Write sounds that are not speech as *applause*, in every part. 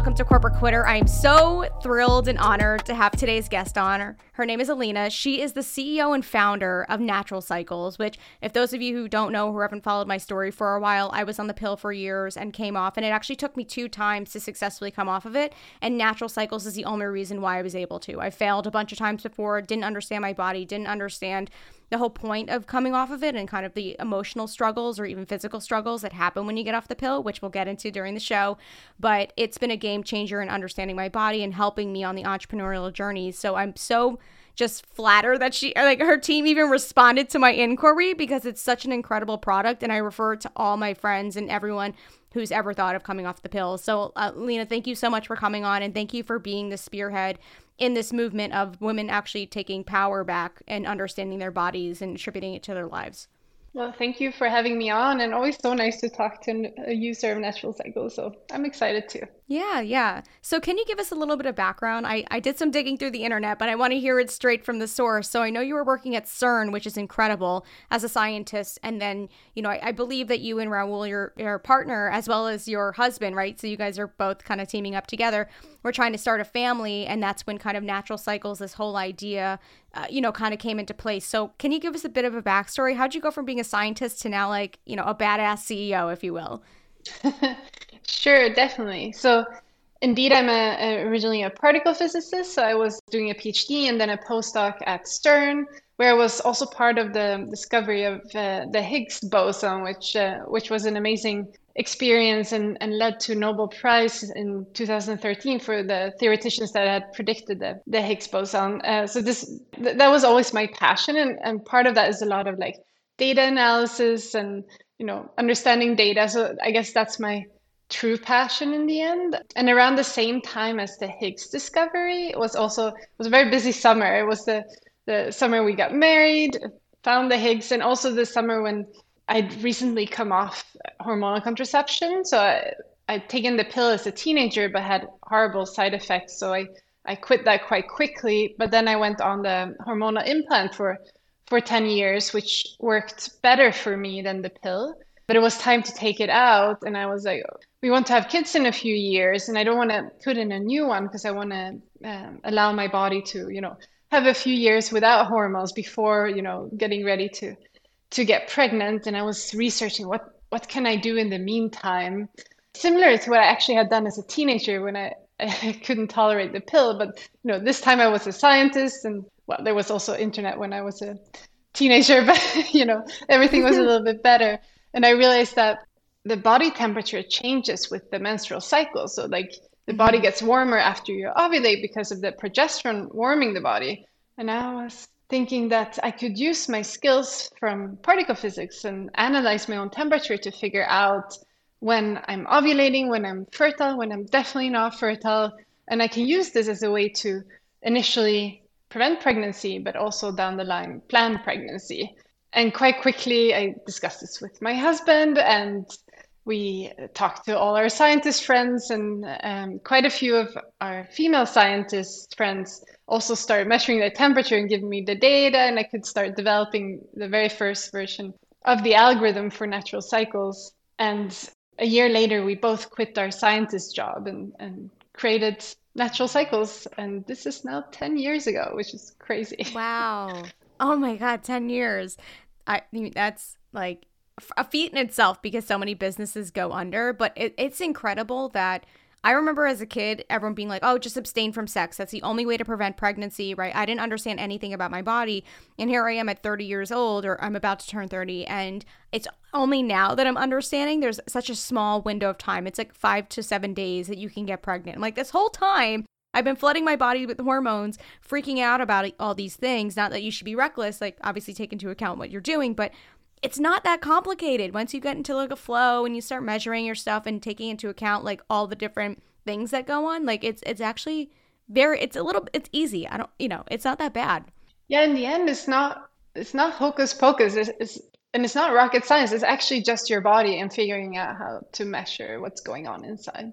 Welcome to Corporate Quitter. I am so thrilled and honored to have today's guest on. Her name is Elina. She is the CEO and founder of Natural Cycles, which, if those of you who don't know, who haven't followed my story for a while, I was on the pill for years and came off, and it actually took me two times to successfully come off of it. And Natural Cycles is the only reason why I was able to. I failed a bunch of times before, didn't understand my body, didn't understand the whole point of coming off of it and kind of the emotional struggles or even physical struggles that happen when you get off the pill, which we'll get into during the show. But it's been a game changer in understanding my body and helping me on the entrepreneurial journey. So I'm so just flattered that she like her team even responded to my inquiry because it's such an incredible product and I refer to all my friends and everyone who's ever thought of coming off the pill. So, uh, Lena, thank you so much for coming on and thank you for being the spearhead in this movement of women actually taking power back and understanding their bodies and attributing it to their lives. Well, thank you for having me on, and always so nice to talk to a user of Natural Cycle. So I'm excited too. Yeah, yeah. So can you give us a little bit of background? I, I did some digging through the internet, but I want to hear it straight from the source. So I know you were working at CERN, which is incredible as a scientist. And then, you know, I, I believe that you and Raoul, your, your partner, as well as your husband, right? So you guys are both kind of teaming up together. We're trying to start a family. And that's when kind of natural cycles, this whole idea, uh, you know, kind of came into place. So can you give us a bit of a backstory? How'd you go from being a scientist to now like, you know, a badass CEO, if you will? *laughs* Sure, definitely. So, indeed, I'm a, a, originally a particle physicist. So, I was doing a PhD and then a postdoc at CERN, where I was also part of the discovery of uh, the Higgs boson, which uh, which was an amazing experience and, and led to Nobel Prize in 2013 for the theoreticians that had predicted the, the Higgs boson. Uh, so this th- that was always my passion, and, and part of that is a lot of like data analysis and you know understanding data. So I guess that's my true passion in the end. And around the same time as the Higgs discovery, it was also was a very busy summer. It was the the summer we got married, found the Higgs, and also the summer when I'd recently come off hormonal contraception. So I, I'd taken the pill as a teenager, but had horrible side effects. So I I quit that quite quickly. But then I went on the hormonal implant for for 10 years, which worked better for me than the pill but it was time to take it out and i was like we want to have kids in a few years and i don't want to put in a new one because i want to um, allow my body to you know have a few years without hormones before you know getting ready to to get pregnant and i was researching what what can i do in the meantime similar to what i actually had done as a teenager when i *laughs* I couldn't tolerate the pill, but you know, this time I was a scientist, and well, there was also internet when I was a teenager, *laughs* but you know, everything was a little bit better. And I realized that the body temperature changes with the menstrual cycle. So, like, the body gets warmer after you ovulate because of the progesterone warming the body. And I was thinking that I could use my skills from particle physics and analyze my own temperature to figure out when I'm ovulating, when I'm fertile, when I'm definitely not fertile. And I can use this as a way to initially prevent pregnancy, but also down the line plan pregnancy and quite quickly, I discussed this with my husband, and we talked to all our scientist friends, and um, quite a few of our female scientist friends also started measuring their temperature and giving me the data, and I could start developing the very first version of the algorithm for natural cycles. And a year later, we both quit our scientist job and, and created natural cycles. And this is now 10 years ago, which is crazy. *laughs* Wow. Oh my god, 10 years. I that's like a feat in itself because so many businesses go under, but it, it's incredible that I remember as a kid, everyone being like, oh, just abstain from sex. That's the only way to prevent pregnancy, right? I didn't understand anything about my body. And here I am at 30 years old, or I'm about to turn 30. And it's only now that I'm understanding there's such a small window of time. It's like five to seven days that you can get pregnant. I'm like, this whole time, I've been flooding my body with hormones, freaking out about all these things. Not that you should be reckless, like obviously take into account what you're doing, but it's not that complicated. Once you get into like a flow and you start measuring your stuff and taking into account like all the different things that go on, like it's it's actually very it's a little it's easy. I don't you know, it's not that bad. Yeah, in the end it's not it's not hocus pocus. It's, it's and it's not rocket science it's actually just your body and figuring out how to measure what's going on inside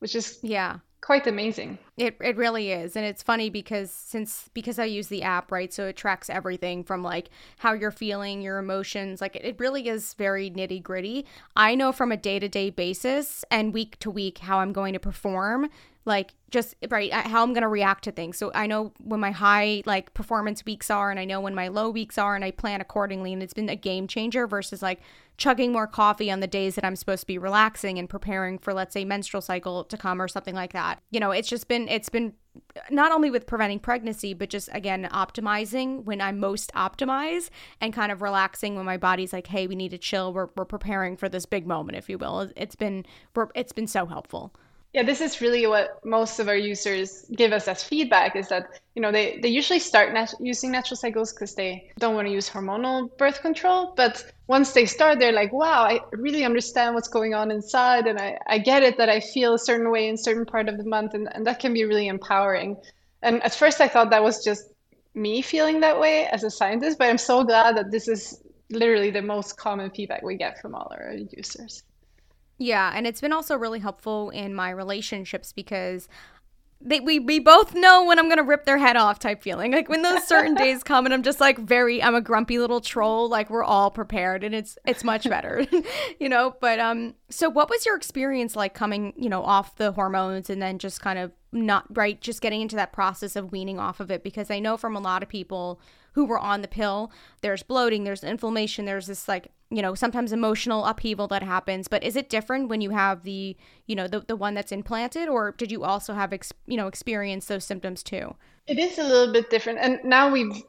which is yeah quite amazing. It, it really is. And it's funny because since because i use the app right so it tracks everything from like how you're feeling your emotions like it, it really is very nitty gritty i know from a day-to-day basis and week to week how i'm going to perform like just right how i'm going to react to things. So i know when my high like performance weeks are and i know when my low weeks are and i plan accordingly and it's been a game changer versus like chugging more coffee on the days that i'm supposed to be relaxing and preparing for let's say menstrual cycle to come or something like that. You know it's just been it's been not only with preventing pregnancy but just again optimizing when i'm most optimized and kind of relaxing when my body's like hey we need to chill. We're, we're preparing for this big moment if you will. It's been it's been so helpful yeah, this is really what most of our users give us as feedback is that, you know, they, they usually start nat- using natural cycles because they don't want to use hormonal birth control. But once they start, they're like, wow, I really understand what's going on inside. And I, I get it that I feel a certain way in certain part of the month. And, and that can be really empowering. And at first I thought that was just me feeling that way as a scientist, but I'm so glad that this is literally the most common feedback we get from all our users. Yeah, and it's been also really helpful in my relationships because they we, we both know when I'm gonna rip their head off type feeling. Like when those certain *laughs* days come and I'm just like very I'm a grumpy little troll, like we're all prepared and it's it's much *laughs* better. *laughs* you know, but um so what was your experience like coming, you know, off the hormones and then just kind of not right, just getting into that process of weaning off of it? Because I know from a lot of people who were on the pill, there's bloating, there's inflammation, there's this like you know sometimes emotional upheaval that happens but is it different when you have the you know the, the one that's implanted or did you also have ex, you know experience those symptoms too it is a little bit different and now we've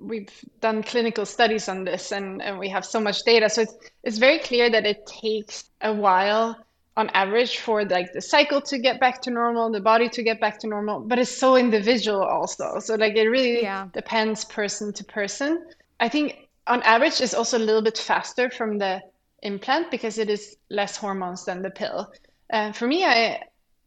we've done clinical studies on this and, and we have so much data so it's, it's very clear that it takes a while on average for like the cycle to get back to normal the body to get back to normal but it's so individual also so like it really yeah. depends person to person i think on average is also a little bit faster from the implant because it is less hormones than the pill. And for me, I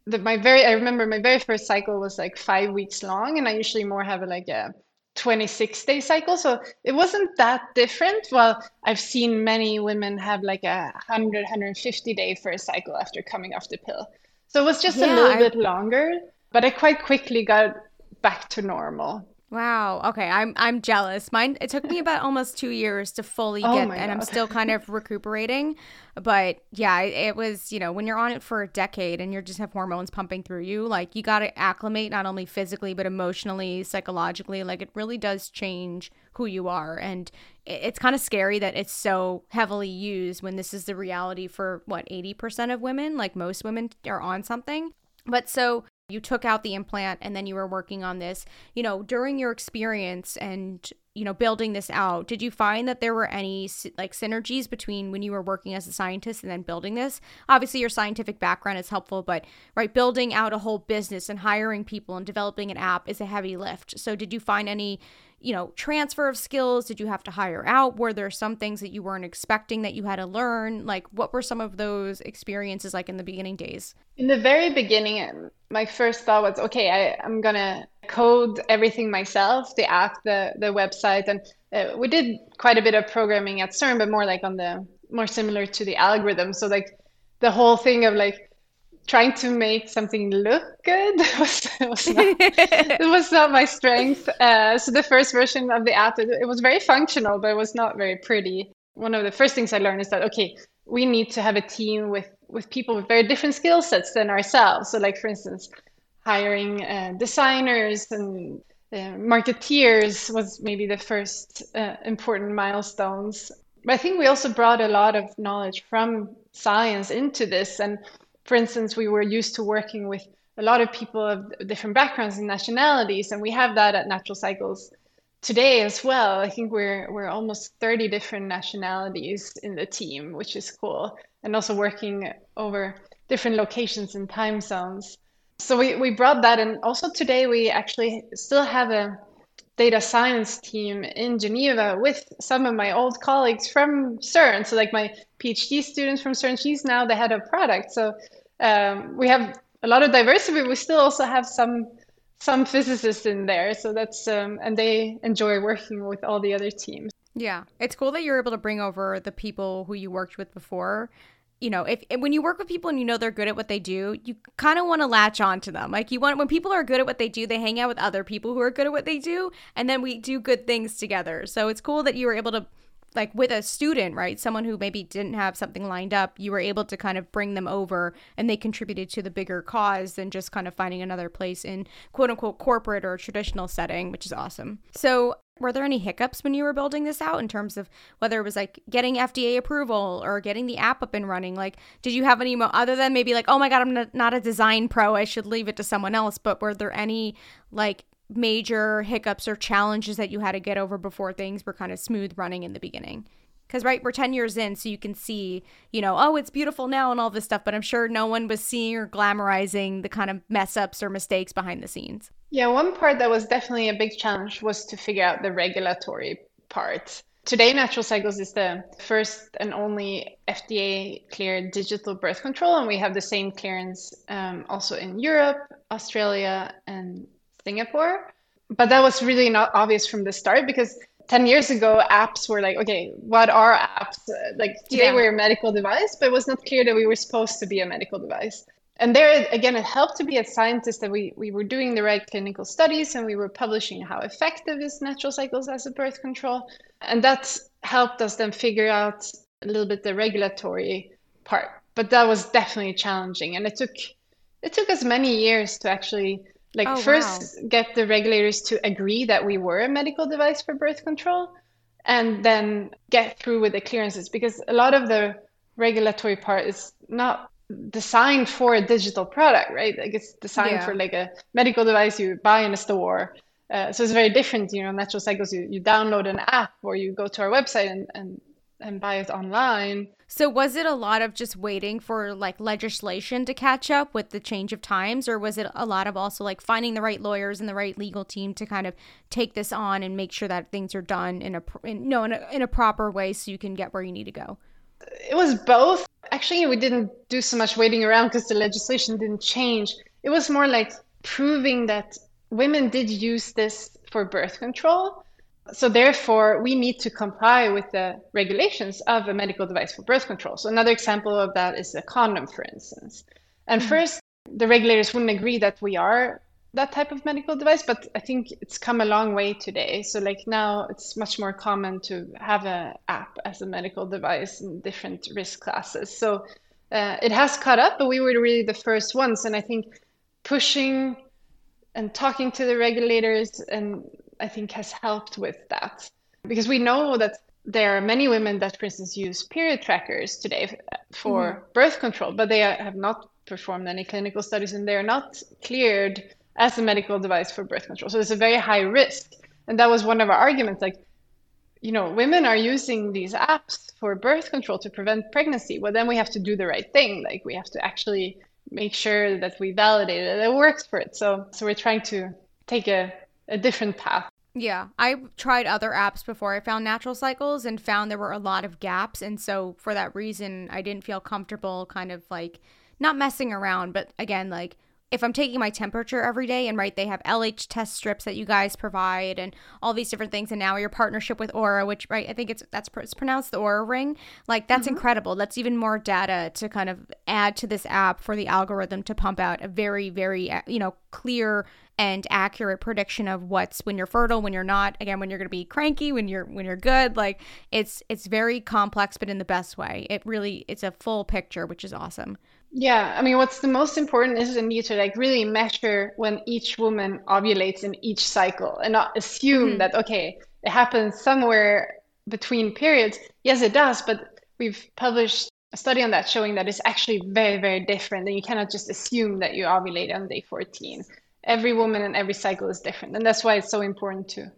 the, my very I remember my very first cycle was like five weeks long, and I usually more have a, like a 26 day cycle. So it wasn't that different. Well, I've seen many women have like a 100, 150 day first cycle after coming off the pill. So it was just yeah, a little I... bit longer, but I quite quickly got back to normal. Wow. Okay. I'm I'm jealous. Mine it took me about *laughs* almost 2 years to fully oh get and I'm still kind of *laughs* recuperating. But yeah, it was, you know, when you're on it for a decade and you just have hormones pumping through you, like you got to acclimate not only physically but emotionally, psychologically. Like it really does change who you are and it's kind of scary that it's so heavily used when this is the reality for what 80% of women, like most women are on something. But so you took out the implant and then you were working on this. You know during your experience and you know building this out did you find that there were any like synergies between when you were working as a scientist and then building this? Obviously your scientific background is helpful but right building out a whole business and hiring people and developing an app is a heavy lift. So did you find any you know, transfer of skills? Did you have to hire out? Were there some things that you weren't expecting that you had to learn? Like, what were some of those experiences like in the beginning days? In the very beginning, my first thought was, okay, I, I'm going to code everything myself the app, the, the website. And uh, we did quite a bit of programming at CERN, but more like on the more similar to the algorithm. So, like, the whole thing of like trying to make something look good *laughs* was, was not, it was not my strength. Uh, so the first version of the app, it, it was very functional, but it was not very pretty. One of the first things I learned is that okay, we need to have a team with with people with very different skill sets than ourselves. So, like for instance, hiring uh, designers and uh, marketeers was maybe the first uh, important milestones. But I think we also brought a lot of knowledge from science into this, and for instance, we were used to working with a lot of people of different backgrounds and nationalities, and we have that at Natural Cycles today as well. I think we're we're almost 30 different nationalities in the team, which is cool, and also working over different locations and time zones. So we, we brought that, and also today we actually still have a data science team in Geneva with some of my old colleagues from CERN. So like my PhD students from CERN, she's now the head of product. So um, we have a lot of diversity. We still also have some some physicists in there. So that's um, and they enjoy working with all the other teams. Yeah, it's cool that you're able to bring over the people who you worked with before. You know, if, when you work with people and you know they're good at what they do, you kind of want to latch on to them. Like you want when people are good at what they do, they hang out with other people who are good at what they do, and then we do good things together. So it's cool that you were able to like with a student, right? Someone who maybe didn't have something lined up, you were able to kind of bring them over and they contributed to the bigger cause than just kind of finding another place in quote unquote corporate or traditional setting, which is awesome. So, were there any hiccups when you were building this out in terms of whether it was like getting FDA approval or getting the app up and running? Like, did you have any mo- other than maybe like, oh my God, I'm not a design pro, I should leave it to someone else? But were there any like major hiccups or challenges that you had to get over before things were kind of smooth running in the beginning? Because, right, we're 10 years in, so you can see, you know, oh, it's beautiful now and all this stuff, but I'm sure no one was seeing or glamorizing the kind of mess ups or mistakes behind the scenes. Yeah, one part that was definitely a big challenge was to figure out the regulatory part. Today, Natural Cycles is the first and only FDA cleared digital birth control, and we have the same clearance um, also in Europe, Australia, and Singapore. But that was really not obvious from the start because 10 years ago, apps were like, okay, what are apps? Like today yeah. we're a medical device, but it was not clear that we were supposed to be a medical device. And there, again, it helped to be a scientist that we, we were doing the right clinical studies and we were publishing how effective is natural cycles as a birth control. And that helped us then figure out a little bit the regulatory part. But that was definitely challenging. And it took it took us many years to actually like oh, first wow. get the regulators to agree that we were a medical device for birth control and then get through with the clearances because a lot of the regulatory part is not designed for a digital product right like it's designed yeah. for like a medical device you buy in a store uh, so it's very different you know natural cycles you, you download an app or you go to our website and, and and buy it online. So was it a lot of just waiting for like legislation to catch up with the change of times or was it a lot of also like finding the right lawyers and the right legal team to kind of take this on and make sure that things are done in a in, no in a, in a proper way so you can get where you need to go? It was both. Actually, we didn't do so much waiting around because the legislation didn't change. It was more like proving that women did use this for birth control so therefore, we need to comply with the regulations of a medical device for birth control. So another example of that is a condom, for instance. And mm-hmm. first, the regulators wouldn't agree that we are that type of medical device, but I think it's come a long way today. So like now, it's much more common to have an app as a medical device in different risk classes. So uh, it has caught up, but we were really the first ones. And I think pushing and talking to the regulators and I think has helped with that because we know that there are many women that, for instance, use period trackers today for mm-hmm. birth control, but they have not performed any clinical studies and they're not cleared as a medical device for birth control. So it's a very high risk. And that was one of our arguments like, you know, women are using these apps for birth control to prevent pregnancy. Well, then we have to do the right thing. Like we have to actually make sure that we validate it, that it works for it. So, so we're trying to take a a different path. Yeah, I tried other apps before I found Natural Cycles and found there were a lot of gaps. And so, for that reason, I didn't feel comfortable kind of like not messing around, but again, like if I'm taking my temperature every day and right, they have LH test strips that you guys provide and all these different things. And now your partnership with Oura, which right, I think it's that's it's pronounced the Oura ring. Like that's mm-hmm. incredible. That's even more data to kind of add to this app for the algorithm to pump out a very, very uh, you know clear and accurate prediction of what's when you're fertile, when you're not. Again, when you're going to be cranky, when you're when you're good. Like it's it's very complex, but in the best way. It really it's a full picture, which is awesome. Yeah, I mean, what's the most important is indeed to like really measure when each woman ovulates in each cycle, and not assume mm-hmm. that okay, it happens somewhere between periods. Yes, it does, but we've published a study on that showing that it's actually very, very different, and you cannot just assume that you ovulate on day 14. Every woman and every cycle is different, and that's why it's so important to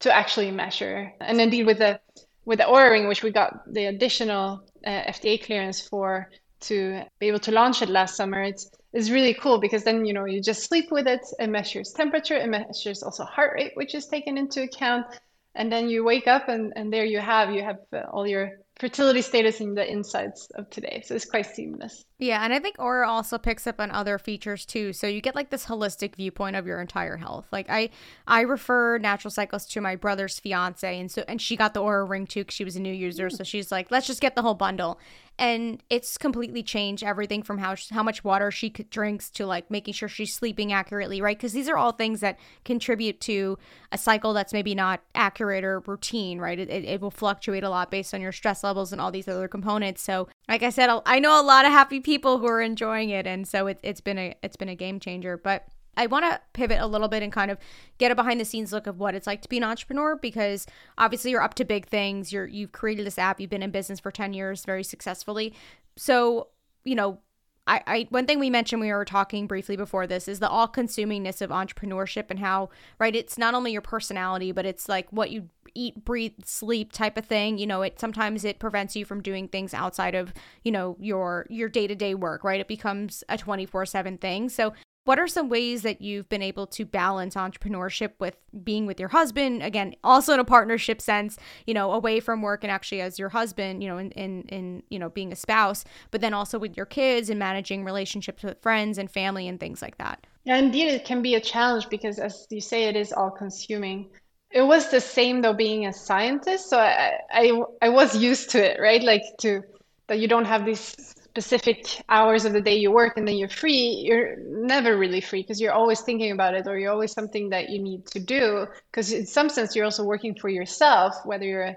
to actually measure. And indeed, with the with the Oura ring, which we got the additional uh, FDA clearance for to be able to launch it last summer, it's is really cool because then you know you just sleep with it. It measures temperature. It measures also heart rate, which is taken into account. And then you wake up and, and there you have you have all your fertility status and the insights of today. So it's quite seamless. Yeah, and I think Oura also picks up on other features too. So you get like this holistic viewpoint of your entire health. Like I I refer natural cycles to my brother's fiance and so and she got the Oura ring too cuz she was a new user. Mm. So she's like, "Let's just get the whole bundle." and it's completely changed everything from how how much water she drinks to like making sure she's sleeping accurately right because these are all things that contribute to a cycle that's maybe not accurate or routine right it, it, it will fluctuate a lot based on your stress levels and all these other components so like i said i know a lot of happy people who are enjoying it and so it, it's been a it's been a game changer but I want to pivot a little bit and kind of get a behind the scenes look of what it's like to be an entrepreneur because obviously you're up to big things. You're you've created this app, you've been in business for 10 years very successfully. So, you know, I, I one thing we mentioned we were talking briefly before this is the all consumingness of entrepreneurship and how right it's not only your personality but it's like what you eat breathe sleep type of thing. You know it sometimes it prevents you from doing things outside of you know your your day-to-day work right? It becomes a 24/7 thing. So what are some ways that you've been able to balance entrepreneurship with being with your husband? Again, also in a partnership sense, you know, away from work and actually as your husband, you know, in, in, in you know, being a spouse, but then also with your kids and managing relationships with friends and family and things like that. Yeah, indeed, it can be a challenge because, as you say, it is all consuming. It was the same though, being a scientist. So I, I, I was used to it, right? Like to that you don't have these specific hours of the day you work and then you're free, you're never really free because you're always thinking about it or you're always something that you need to do. Because in some sense, you're also working for yourself, whether you're a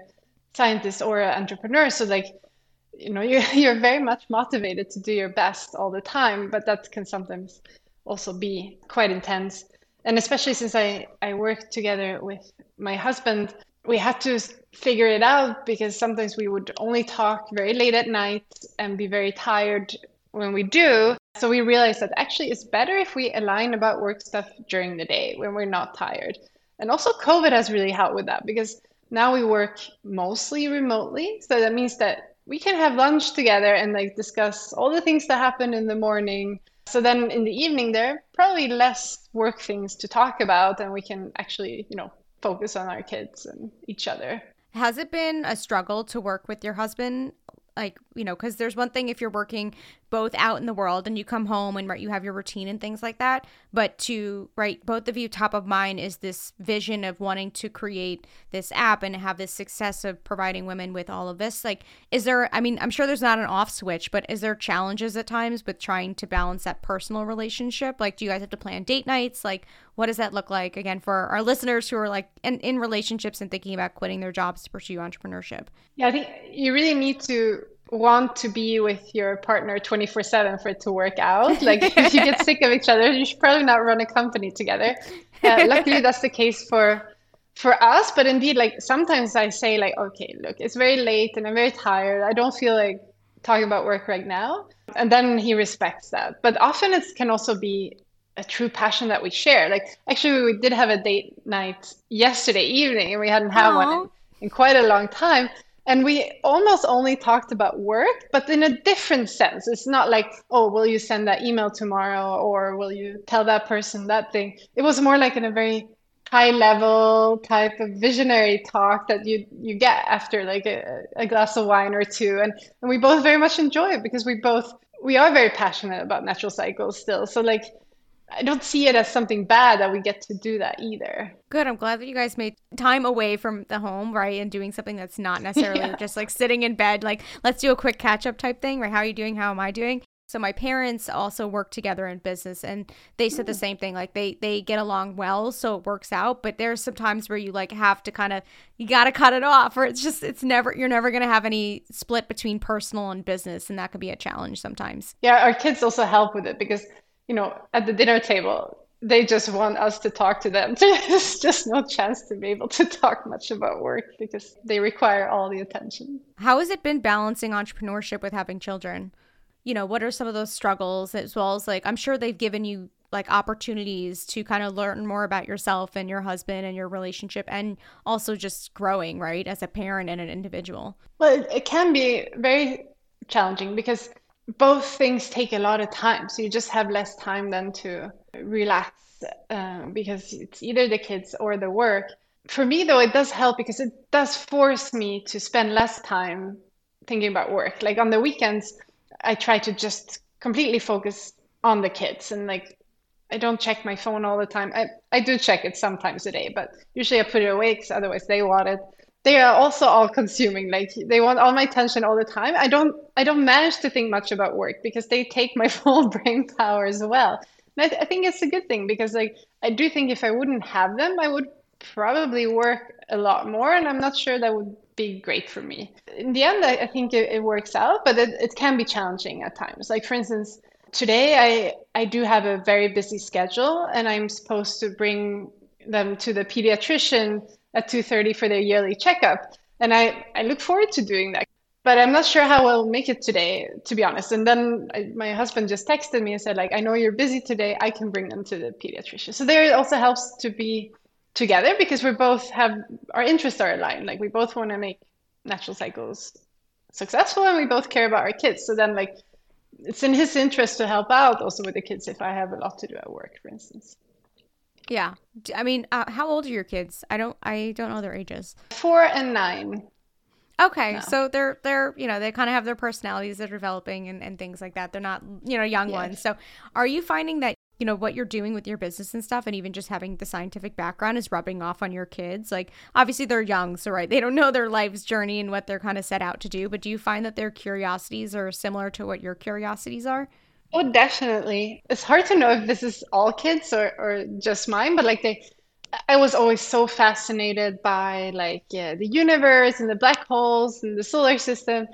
scientist or an entrepreneur. So like, you know, *laughs* you're, you're very much motivated to do your best all the time, but that can sometimes also be quite intense. And especially since I, I work together with my husband, we had to figure it out because sometimes we would only talk very late at night and be very tired when we do. So we realized that actually it's better if we align about work stuff during the day when we're not tired. And also, COVID has really helped with that because now we work mostly remotely. So that means that we can have lunch together and like discuss all the things that happen in the morning. So then in the evening, there are probably less work things to talk about, and we can actually, you know, focus on our kids and each other. Has it been a struggle to work with your husband? Like, you know, because there's one thing if you're working both out in the world and you come home and right you have your routine and things like that but to right both of you top of mind is this vision of wanting to create this app and have this success of providing women with all of this. Like is there i mean i'm sure there's not an off switch but is there challenges at times with trying to balance that personal relationship? Like do you guys have to plan date nights? Like what does that look like again for our listeners who are like in, in relationships and thinking about quitting their jobs to pursue entrepreneurship? Yeah i think you really need to want to be with your partner 24 7 for it to work out. *laughs* Like, if you get sick of each other, you should probably not run a company together. Uh, *laughs* luckily, that's the case for for us but indeed like sometimes i say like okay look it's very late and i'm very tired i don't feel like talking about work right now and then he respects that but often it can also be a true passion that we share like actually we did have a date night yesterday evening and we hadn't had Aww. one in, in quite a long time and we almost only talked about work but in a different sense. It's not like oh will you send that email tomorrow or will you tell that person that thing? It was more like in a very high level type of visionary talk that you you get after like a, a glass of wine or two. And, and we both very much enjoy it because we both we are very passionate about natural cycles still. So like I don't see it as something bad that we get to do that either. Good. I'm glad that you guys made time away from the home, right? And doing something that's not *laughs* necessarily yeah. just like sitting in bed, like, let's do a quick catch up type thing, right? How are you doing? How am I doing? So my parents also work together in business and they said the mm. same thing. Like they they get along well, so it works out. But there's some times where you like have to kind of you gotta cut it off or it's just it's never you're never gonna have any split between personal and business and that could be a challenge sometimes. Yeah, our kids also help with it because you know, at the dinner table, they just want us to talk to them. *laughs* There's just no chance to be able to talk much about work because they require all the attention. How has it been balancing entrepreneurship with having children? You know, what are some of those struggles as well as like I'm sure they've given you like opportunities to kind of learn more about yourself and your husband and your relationship and also just growing, right, as a parent and an individual. Well, it, it can be very challenging because both things take a lot of time. So you just have less time then to relax uh, because it's either the kids or the work. For me, though, it does help because it does force me to spend less time thinking about work. Like on the weekends, I try to just completely focus on the kids and like I don't check my phone all the time. I, I do check it sometimes a day, but usually I put it away because otherwise they want it. They are also all consuming. Like they want all my attention all the time. I don't I don't manage to think much about work because they take my *laughs* full brain power as well. And I, th- I think it's a good thing because like I do think if I wouldn't have them, I would probably work a lot more, and I'm not sure that would be great for me. In the end, I, I think it, it, works out, but it, it can be challenging at times. Like for instance, today I I do have a very busy schedule, and I'm supposed to bring them to the pediatrician at 2:30 for their yearly checkup, and I I look forward to doing that. But I'm not sure how I'll make it today, to be honest. And then I, my husband just texted me and said, like, I know you're busy today. I can bring them to the pediatrician. So there it also helps to be together because we both have our interests are aligned. Like we both want to make natural cycles successful and we both care about our kids. So then like it's in his interest to help out also with the kids if I have a lot to do at work, for instance. Yeah. I mean, uh, how old are your kids? I don't I don't know their ages. 4 and 9. Okay, no. so they're they're you know they kind of have their personalities that are developing and, and things like that. They're not you know young yes. ones. So are you finding that you know what you're doing with your business and stuff and even just having the scientific background is rubbing off on your kids like obviously they're young so right they don't know their life's journey and what they're kind of set out to do but do you find that their curiosities are similar to what your curiosities are oh definitely it's hard to know if this is all kids or, or just mine but like they I was always so fascinated by like yeah, the universe and the black holes and the solar system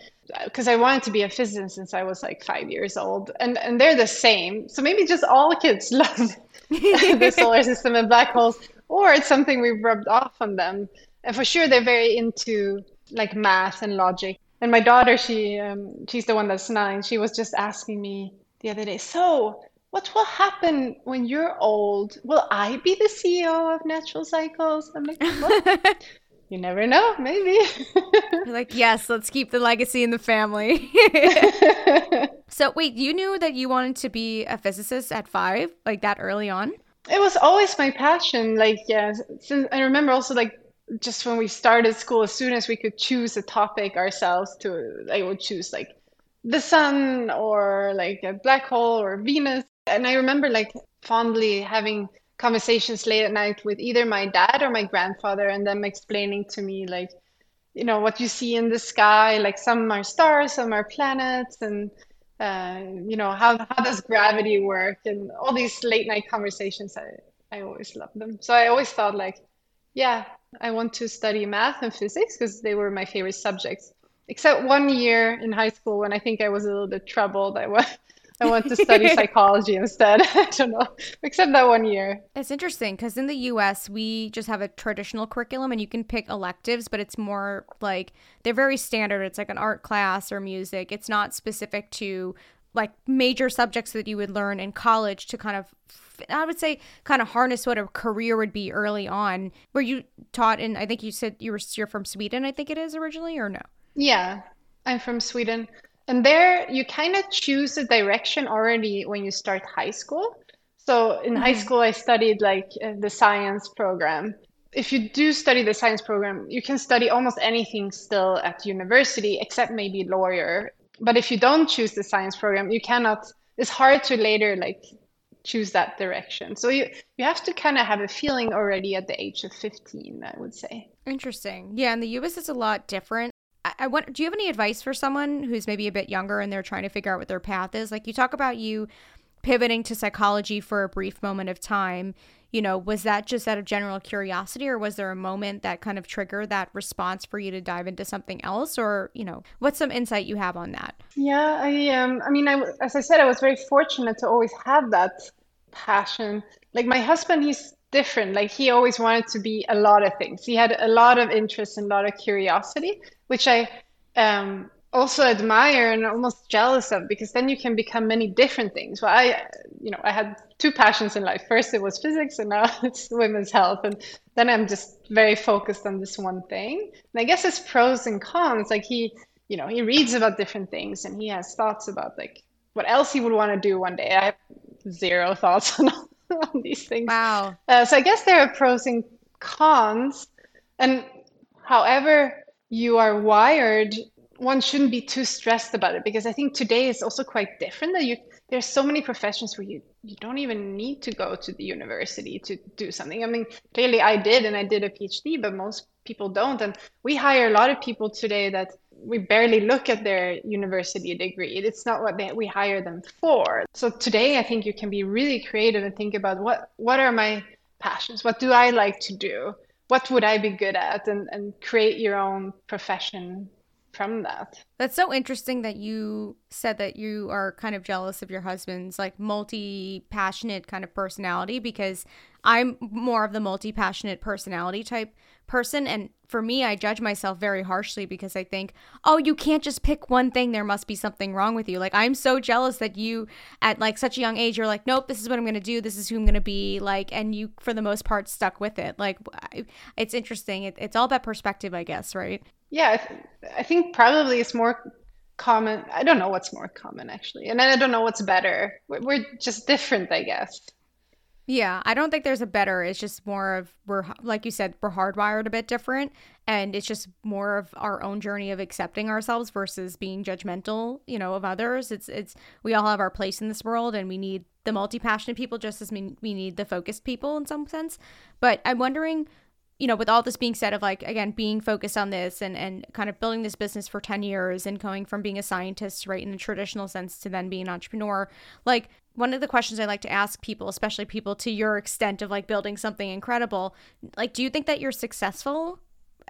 because I wanted to be a physicist since I was like five years old, and and they're the same. So maybe just all kids *laughs* love the *laughs* solar system and black holes, or it's something we've rubbed off on them. And for sure, they're very into like math and logic. And my daughter, she um, she's the one that's nine. She was just asking me the other day, so what will happen when you're old? Will I be the CEO of Natural Cycles? I'm like, what? *laughs* you never know, maybe. Like, yes, let's keep the legacy in the family. *laughs* so, wait, you knew that you wanted to be a physicist at five, like that early on? It was always my passion. Like, yeah, since I remember also like just when we started school, as soon as we could choose a topic ourselves to, I would choose like the sun or like a black hole or Venus. And I remember like fondly having conversations late at night with either my dad or my grandfather and them explaining to me like you know what you see in the sky like some are stars some are planets and uh, you know how, how does gravity work and all these late night conversations I, I always loved them. So i always thought like yeah i want to study math and physics because they were my favorite subjects except one year in high school when i think i was a little bit troubled i was I went to study *laughs* psychology instead. *laughs* I don't know, except that one year. It's interesting because in the US, we just have a traditional curriculum and you can pick electives, but it's more like they're very standard. It's like an art class or music. It's not specific to like major subjects that you would learn in college to kind of I would say kind of harness what a career would be early on. Were you taught in I think you said you were you're from Sweden, I think it is originally or no? Yeah. I'm from Sweden. And there you kind of choose a direction already when you start high school. So in mm-hmm. high school, I studied like uh, the science program. If you do study the science program, you can study almost anything still at university except maybe lawyer. But if you don't choose the science program, you cannot, it's hard to later like choose that direction. So you you have to kind of have a feeling already at the age of 15, I would say. Interesting. Yeah, in the US it's a lot different. I, want. Do you have any advice for someone who's maybe a bit younger and they're trying to figure out what their path is? Like you talk about you pivoting to psychology for a brief moment of time. You know, was that just out of general curiosity, or was there a moment that kind of triggered that response for you to dive into something else? Or you know, what's some insight you have on that? Yeah, I um, I mean, I as I said, I was very fortunate to always have that passion. Like my husband, he's different. Like he always wanted to be a lot of things. He had a lot of interest and a lot of curiosity, which I um, also admire and almost jealous of because then you can become many different things. Well, I, you know, I had two passions in life. First, it was physics, and now *laughs* it's women's health. And then I'm just very focused on this one thing. And I guess it's pros and cons. Like he, you know, he reads about different things and he has thoughts about like what else he would want to do one day. I have zero thoughts *laughs* on on these things. Wow. Uh, so I guess there are pros and cons. And however you are wired, one shouldn't be too stressed about it because I think today is also quite different that you there's so many professions where you you don't even need to go to the university to do something. I mean, clearly I did and I did a PhD, but most people don't. And we hire a lot of people today that we barely look at their university degree. It's not what they, we hire them for. So today I think you can be really creative and think about what what are my passions? What do I like to do? What would I be good at? And and create your own profession from that. That's so interesting that you said that you are kind of jealous of your husband's like multi passionate kind of personality because I'm more of the multi passionate personality type person. And for me, I judge myself very harshly because I think, oh, you can't just pick one thing. There must be something wrong with you. Like, I'm so jealous that you, at like such a young age, you're like, nope, this is what I'm going to do. This is who I'm going to be. Like, and you, for the most part, stuck with it. Like, it's interesting. It, it's all about perspective, I guess, right? Yeah, I, th- I think probably it's more common. I don't know what's more common actually, and I don't know what's better. We're just different, I guess. Yeah, I don't think there's a better. It's just more of we're like you said, we're hardwired a bit different, and it's just more of our own journey of accepting ourselves versus being judgmental, you know, of others. It's it's we all have our place in this world, and we need the multi passionate people just as we we need the focused people in some sense. But I'm wondering you know, with all this being said of like again being focused on this and and kind of building this business for 10 years and going from being a scientist right in the traditional sense to then being an entrepreneur, like one of the questions I like to ask people, especially people to your extent of like building something incredible, like do you think that you're successful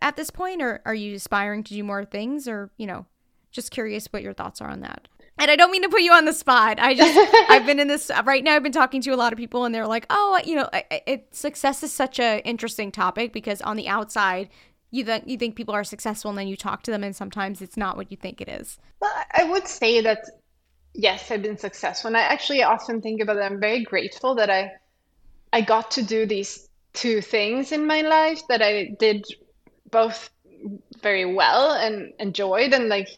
at this point or are you aspiring to do more things or, you know, just curious what your thoughts are on that. And I don't mean to put you on the spot. I just *laughs* I've been in this right now. I've been talking to a lot of people, and they're like, "Oh, you know, it, it success is such a interesting topic because on the outside, you think you think people are successful, and then you talk to them, and sometimes it's not what you think it is." Well, I would say that yes, I've been successful, and I actually often think about it. I'm very grateful that I I got to do these two things in my life that I did both very well and enjoyed, and like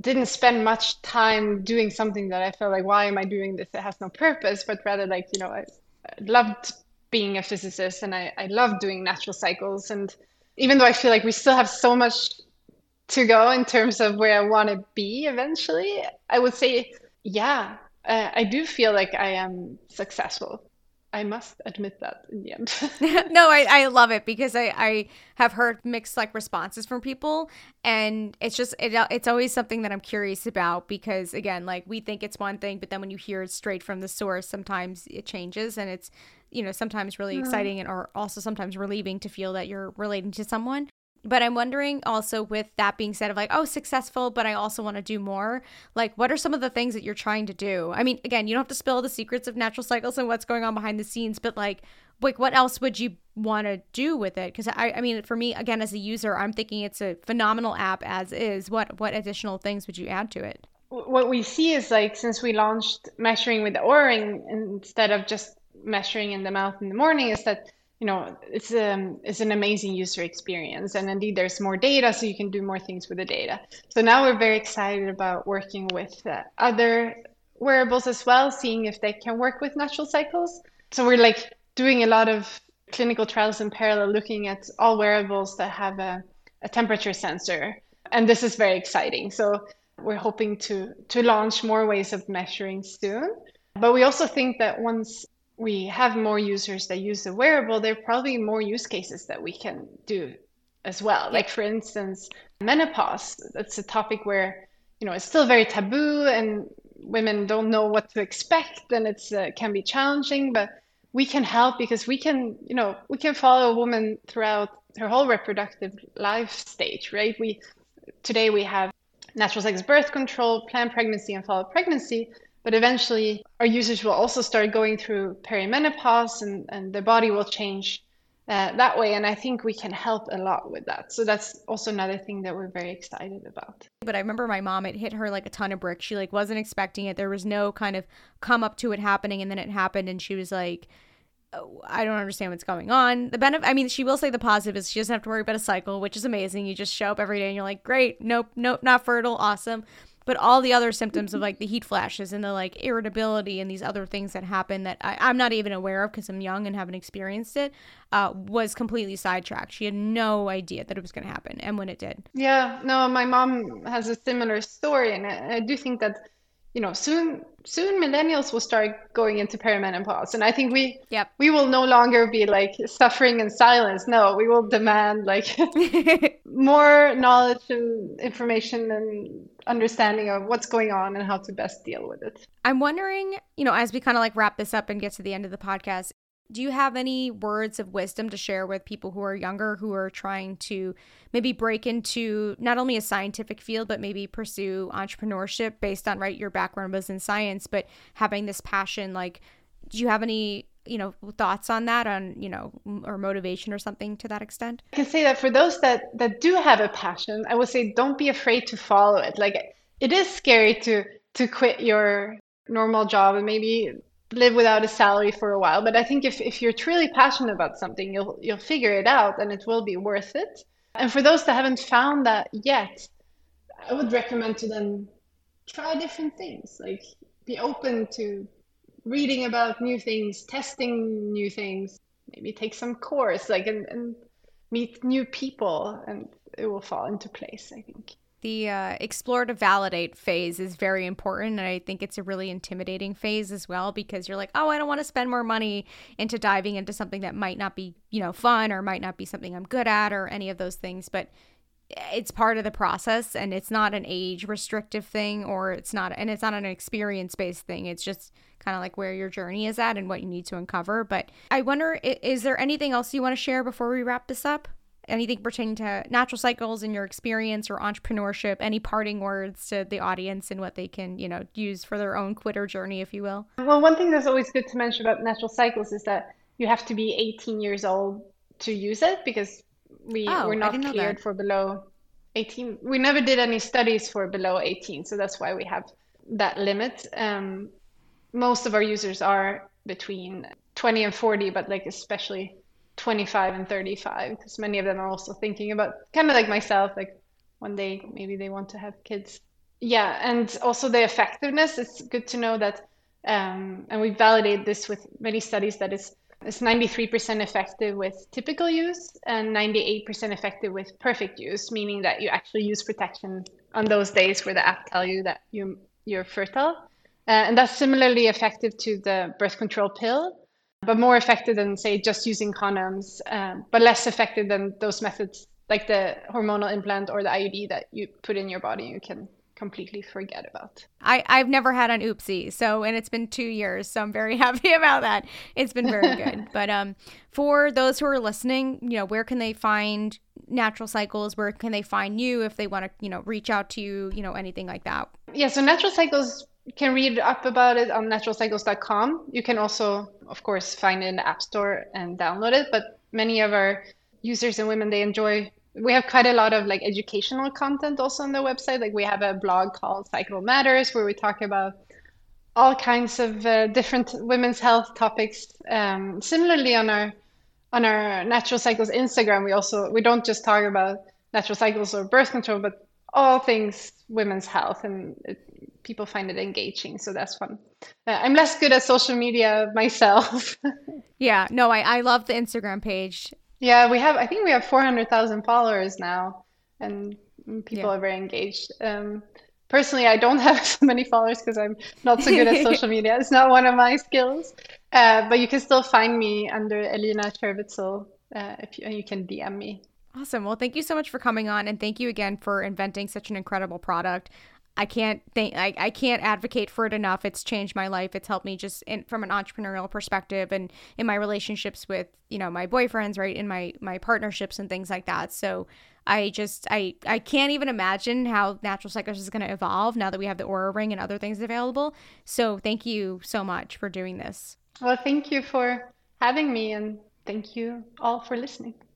didn't spend much time doing something that I felt like, why am I doing this? It has no purpose, but rather like, you know, I, I loved being a physicist and I, I loved doing natural cycles. And even though I feel like we still have so much to go in terms of where I want to be eventually, I would say, yeah, uh, I do feel like I am successful. I must admit that in the end. *laughs* no, I, I love it because I, I have heard mixed like responses from people and it's just it, it's always something that I'm curious about because again like we think it's one thing but then when you hear it straight from the source sometimes it changes and it's you know sometimes really exciting and or also sometimes relieving to feel that you're relating to someone but I'm wondering also with that being said of like, oh, successful, but I also want to do more. Like, what are some of the things that you're trying to do? I mean, again, you don't have to spill the secrets of natural cycles and what's going on behind the scenes, but like, like what else would you want to do with it? Because I, I mean, for me, again, as a user, I'm thinking it's a phenomenal app as is. What what additional things would you add to it? What we see is like since we launched measuring with the Oura ring instead of just measuring in the mouth in the morning, is that you know it's um it's an amazing user experience. And indeed there's more data so you can do more things with the data. So now we're very excited about working with uh, other wearables as well seeing if they can work with natural cycles. So we're like doing a lot of clinical trials in parallel looking at all wearables that have a, a temperature sensor. And this is very exciting. So we're hoping to to launch more ways of measuring soon. But we also think that once we have more users that use the wearable, there are probably more use cases that we can do as well. Like for instance, menopause. That's a topic where you know it's still very taboo, and women don't know what to expect, and it's uh, can be challenging. But we can help because we can, you know, we can follow a woman throughout her whole reproductive life stage, right? We today we have natural sex birth control, planned pregnancy, and followed pregnancy. But eventually, our users will also start going through perimenopause and, and their body will change uh, that way. And I think we can help a lot with that. So that's also another thing that we're very excited about. But I remember my mom, it hit her like a ton of bricks. She like wasn't expecting it. There was no kind of come up to it happening. And then it happened. And she was like, oh, I don't understand what's going on. The benefit, I mean, she will say the positive is she doesn't have to worry about a cycle, which is amazing. You just show up every day and you're like, great, nope, nope, not fertile, awesome but all the other symptoms of like the heat flashes and the like irritability and these other things that happen that I, am not even aware of because I'm young and haven't experienced it uh, was completely sidetracked. She had no idea that it was going to happen. And when it did. Yeah, no, my mom has a similar story. And I, I do think that you know, soon soon millennials will start going into perimenopause, and I think we yep. we will no longer be like suffering in silence. No, we will demand like *laughs* more knowledge and information and understanding of what's going on and how to best deal with it. I'm wondering, you know, as we kind of like wrap this up and get to the end of the podcast, do you have any words of wisdom to share with people who are younger who are trying to maybe break into not only a scientific field but maybe pursue entrepreneurship based on right your background was in science but having this passion? Like do you have any you know thoughts on that on you know or motivation or something to that extent? I can say that for those that that do have a passion i would say don't be afraid to follow it. Like it is scary to to quit your normal job and maybe live without a salary for a while. But I think if, if you're truly passionate about something, you'll you'll figure it out and it will be worth it. And for those that haven't found that yet, I would recommend to them try different things. Like be open to reading about new things, testing new things, maybe take some course, like and, and meet new people and it will fall into place, I think the uh, explore to validate phase is very important and i think it's a really intimidating phase as well because you're like oh i don't want to spend more money into diving into something that might not be you know fun or might not be something i'm good at or any of those things but it's part of the process and it's not an age restrictive thing or it's not and it's not an experience based thing. It's just kind of like where your journey is at and what you need to uncover but i wonder is there anything else you want to share before we wrap this up anything pertaining to natural cycles in your experience or entrepreneurship any parting words to the audience and what they can you know use for their own quitter journey if you will? Well one thing that's always good to mention about natural cycles is that you have to be 18 years old to use it because we oh, we're not cleared for below 18 we never did any studies for below 18 so that's why we have that limit. Um, most of our users are between 20 and 40 but like especially 25 and 35 because many of them are also thinking about kind of like myself like one day maybe they want to have kids. Yeah and also the effectiveness it's good to know that um, and we validate this with many studies that it's it's 93% effective with typical use and 98% effective with perfect use meaning that you actually use protection on those days where the app tell you that you you're fertile. Uh, and that's similarly effective to the birth control pill but more effective than say just using condoms, um, but less effective than those methods like the hormonal implant or the IUD that you put in your body. You can completely forget about. I, I've never had an oopsie, so and it's been two years, so I'm very *laughs* happy about that. It's been very *laughs* good. but um for those who are listening, you know, where can they find natural cycles? Where can they find you if they want to, you know, reach out to you, you know, anything like that? Yeah, so natural cycles can read up about it on naturalcycles.com. You can also, of course, find it in the App Store and download it. But many of our users and women, they enjoy. We have quite a lot of like educational content also on the website. Like we have a blog called Cycle Matters where we talk about all kinds of uh, different women's health topics. Um, similarly, on our on our Natural Cycles Instagram, we also we don't just talk about natural cycles or birth control, but all things women's health, and it, people find it engaging. So that's fun. Uh, I'm less good at social media myself. *laughs* yeah, no, I, I love the Instagram page. Yeah, we have, I think we have 400,000 followers now, and people yeah. are very engaged. Um, personally, I don't *laughs* have so many followers because I'm not so good at *laughs* social media. It's not one of my skills. Uh, but you can still find me under Elina Scherwitzl uh, if you, you can DM me. Awesome. Well, thank you so much for coming on, and thank you again for inventing such an incredible product. I can't think I, I can't advocate for it enough. It's changed my life. It's helped me just in, from an entrepreneurial perspective and in my relationships with, you know, my boyfriends, right? In my my partnerships and things like that. So I just I I can't even imagine how natural cycles is going to evolve now that we have the Oura ring and other things available. So thank you so much for doing this. Well, thank you for having me and thank you all for listening.